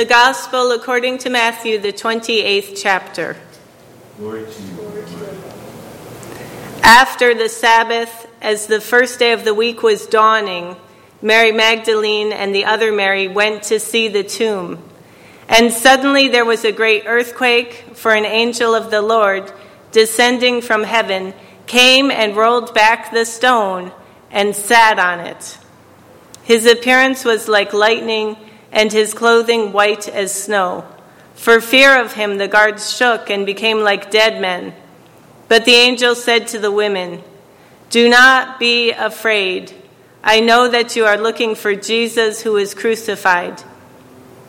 The Gospel according to Matthew, the 28th chapter. Glory to you, Lord. After the Sabbath, as the first day of the week was dawning, Mary Magdalene and the other Mary went to see the tomb. And suddenly there was a great earthquake, for an angel of the Lord, descending from heaven, came and rolled back the stone and sat on it. His appearance was like lightning, and his clothing white as snow. For fear of him, the guards shook and became like dead men. But the angel said to the women, Do not be afraid. I know that you are looking for Jesus who is crucified.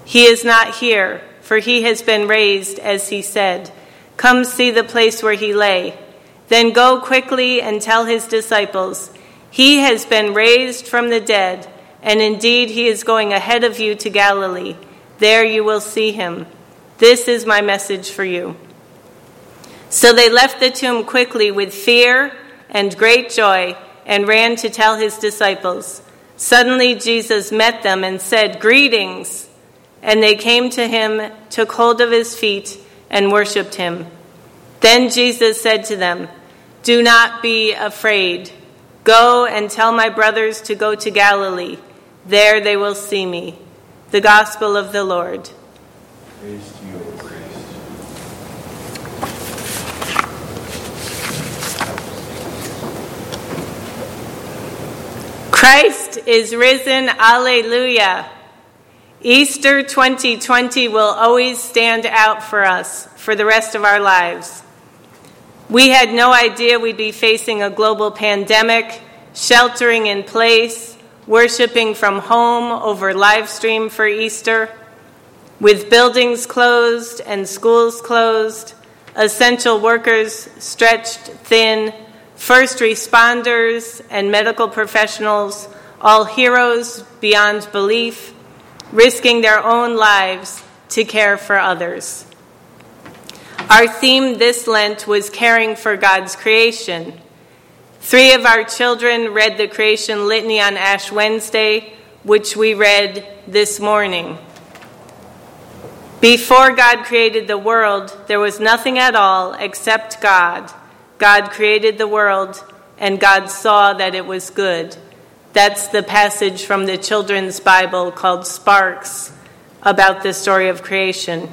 He is not here, for he has been raised, as he said. Come see the place where he lay. Then go quickly and tell his disciples, He has been raised from the dead, and indeed he is going ahead of you to Galilee. There you will see him. This is my message for you. So they left the tomb quickly with fear and great joy and ran to tell his disciples. Suddenly Jesus met them and said, Greetings! And they came to him, took hold of his feet, and worshipped him. Then Jesus said to them, Do not be afraid. Go and tell my brothers to go to Galilee. There they will see me. The Gospel of the Lord. Praise to you, O Christ. Christ is risen. Alleluia. Easter 2020 will always stand out for us for the rest of our lives. We had no idea we'd be facing a global pandemic, sheltering in place, worshiping from home over live stream for Easter, with buildings closed and schools closed, essential workers stretched thin, first responders and medical professionals, all heroes beyond belief, risking their own lives to care for others. Our theme this Lent was caring for God's creation. Three of our children read the creation litany on Ash Wednesday, which we read this morning. Before God created the world, there was nothing at all except God. God created the world, and God saw that it was good. That's the passage from the children's Bible called Sparks about the story of creation.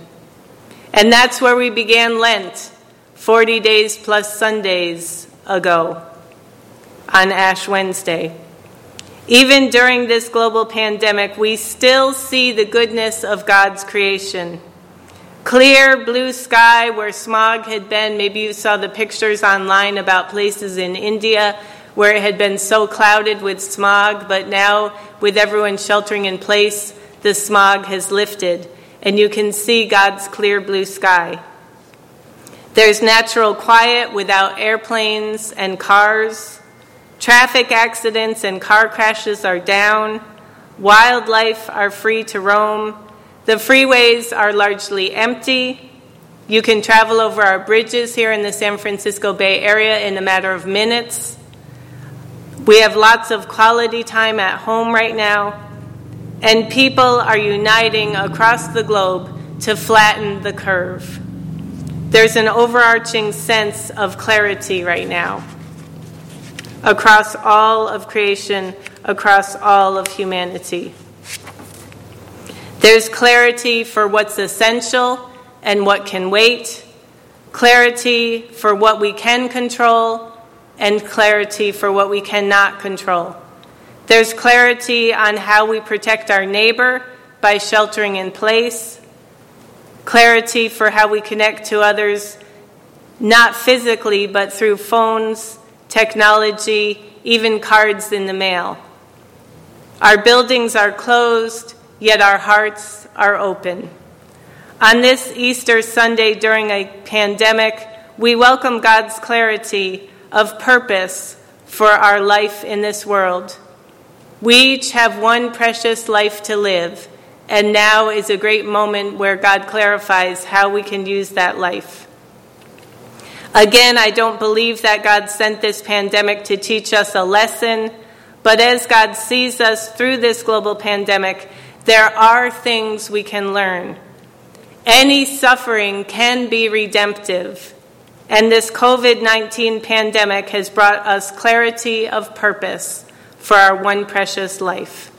And that's where we began Lent, 40 days plus Sundays ago on Ash Wednesday. Even during this global pandemic, we still see the goodness of God's creation. Clear blue sky where smog had been. Maybe you saw the pictures online about places in India where it had been so clouded with smog, but now with everyone sheltering in place, the smog has lifted, and you can see God's clear blue sky. There's natural quiet without airplanes and cars. Traffic accidents and car crashes are down. Wildlife are free to roam. The freeways are largely empty. You can travel over our bridges here in the San Francisco Bay Area in a matter of minutes. We have lots of quality time at home right now, and people are uniting across the globe to flatten the curve. There's an overarching sense of clarity right now across all of creation, across all of humanity. There's clarity for what's essential and what can wait, clarity for what we can control and clarity for what we cannot control. There's clarity on how we protect our neighbor by sheltering in place, clarity for how we connect to others, not physically, but through phones, technology, even cards in the mail. Our buildings are closed, yet our hearts are open. On this Easter Sunday during a pandemic, we welcome God's clarity of purpose for our life in this world. We each have one precious life to live, and now is a great moment where God clarifies how we can use that life. Again, I don't believe that God sent this pandemic to teach us a lesson, but as God sees us through this global pandemic, there are things we can learn. Any suffering can be redemptive. And this COVID 19 pandemic has brought us clarity of purpose for our one precious life.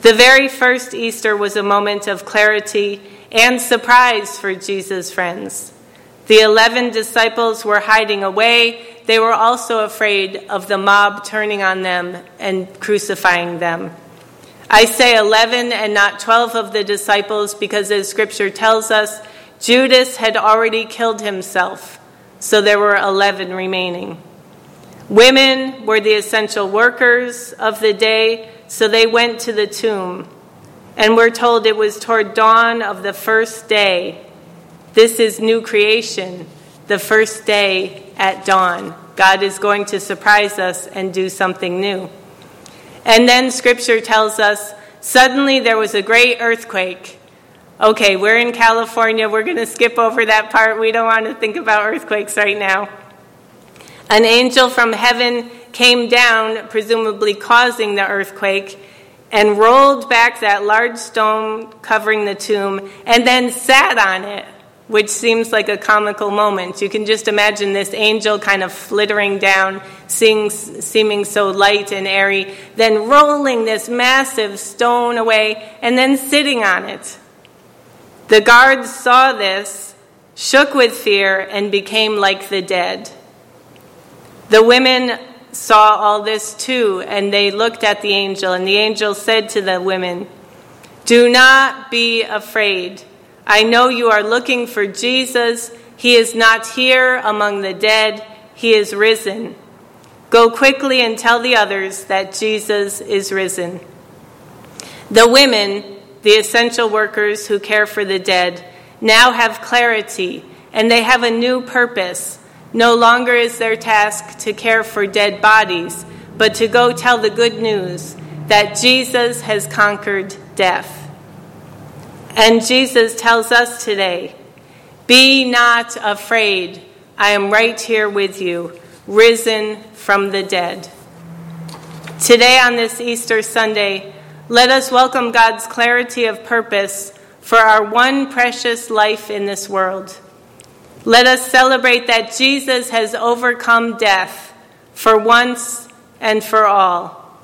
The very first Easter was a moment of clarity and surprise for Jesus' friends. The eleven disciples were hiding away. They were also afraid of the mob turning on them and crucifying them. I say 11 and not 12 of the disciples because, as scripture tells us, Judas had already killed himself, so there were 11 remaining. Women were the essential workers of the day, so they went to the tomb. And we're told it was toward dawn of the first day. This is new creation, the first day at dawn. God is going to surprise us and do something new. And then scripture tells us suddenly there was a great earthquake. Okay, we're in California. We're going to skip over that part. We don't want to think about earthquakes right now. An angel from heaven came down, presumably causing the earthquake, and rolled back that large stone covering the tomb and then sat on it which seems like a comical moment. You can just imagine this angel kind of flittering down, seeing, seeming so light and airy, then rolling this massive stone away and then sitting on it. The guards saw this, shook with fear, and became like the dead. The women saw all this too, and they looked at the angel, and the angel said to the women, Do not be afraid. I know you are looking for Jesus. He is not here among the dead, he is risen. Go quickly and tell the others that Jesus is risen. The women, the essential workers who care for the dead, now have clarity and they have a new purpose. No longer is their task to care for dead bodies, but to go tell the good news that Jesus has conquered death. And Jesus tells us today Be not afraid. I am right here with you, risen from the dead. Today, on this Easter Sunday, let us welcome God's clarity of purpose for our one precious life in this world. Let us celebrate that Jesus has overcome death for once and for all.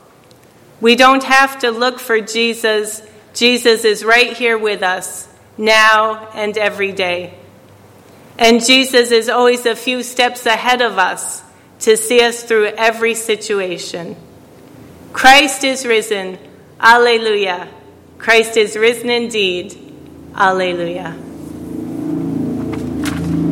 We don't have to look for Jesus Jesus is right here with us, now and every day. And Jesus is always a few steps ahead of us to see us through every situation. Christ is risen. Alleluia. Christ is risen indeed. Alleluia.